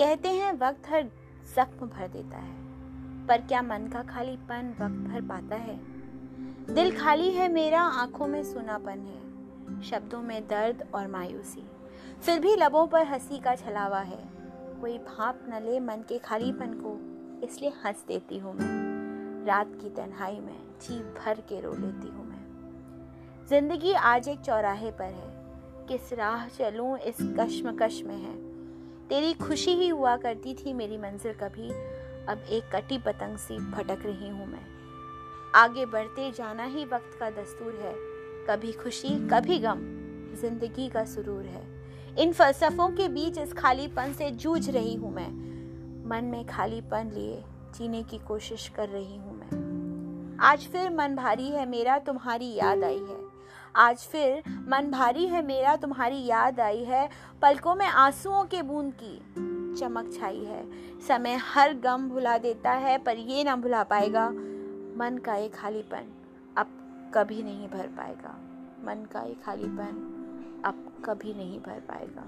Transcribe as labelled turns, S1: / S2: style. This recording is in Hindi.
S1: कहते हैं, वक्त हर जख्म भर देता है। पर क्या मन का खालीपन वक्त भर पाता है? दिल खाली है, मेरा आँखों में सुनापन है। शब्दों में दर्द और मायूसी। फिर भी लबों पर हँसी का छलावा है। कोई भाप न ले मन के खालीपन को, इसलिए हंस देती हूँ मैं। रात की तन्हाई में जी भर के रो लेती हूँ मैं। ज़िंदगी आज एक चौराहे पर है। किस राह चलूँ इस कश्मकश में है। तेरी खुशी ही हुआ करती थी मेरी मंजिल कभी। अब एक कटी पतंग सी भटक रही हूँ मैं। आगे बढ़ते जाना ही वक्त का दस्तूर है। कभी खुशी, कभी गम, ज़िंदगी का सुरूर है। इन फलसफों के बीच इस खालीपन से जूझ रही हूँ मैं। मन में खालीपन लिए जीने की कोशिश कर रही हूँ मैं। आज फिर मन भारी है, मेरा तुम्हारी याद आई है। आज फिर मन भारी है मेरा, तुम्हारी याद आई है। पलकों में आंसुओं के बूंद की चमक छाई है। समय हर गम भुला देता है, पर ये ना भुला पाएगा। मन का ये खालीपन अब कभी नहीं भर पाएगा। मन का ये खालीपन अब कभी नहीं भर पाएगा।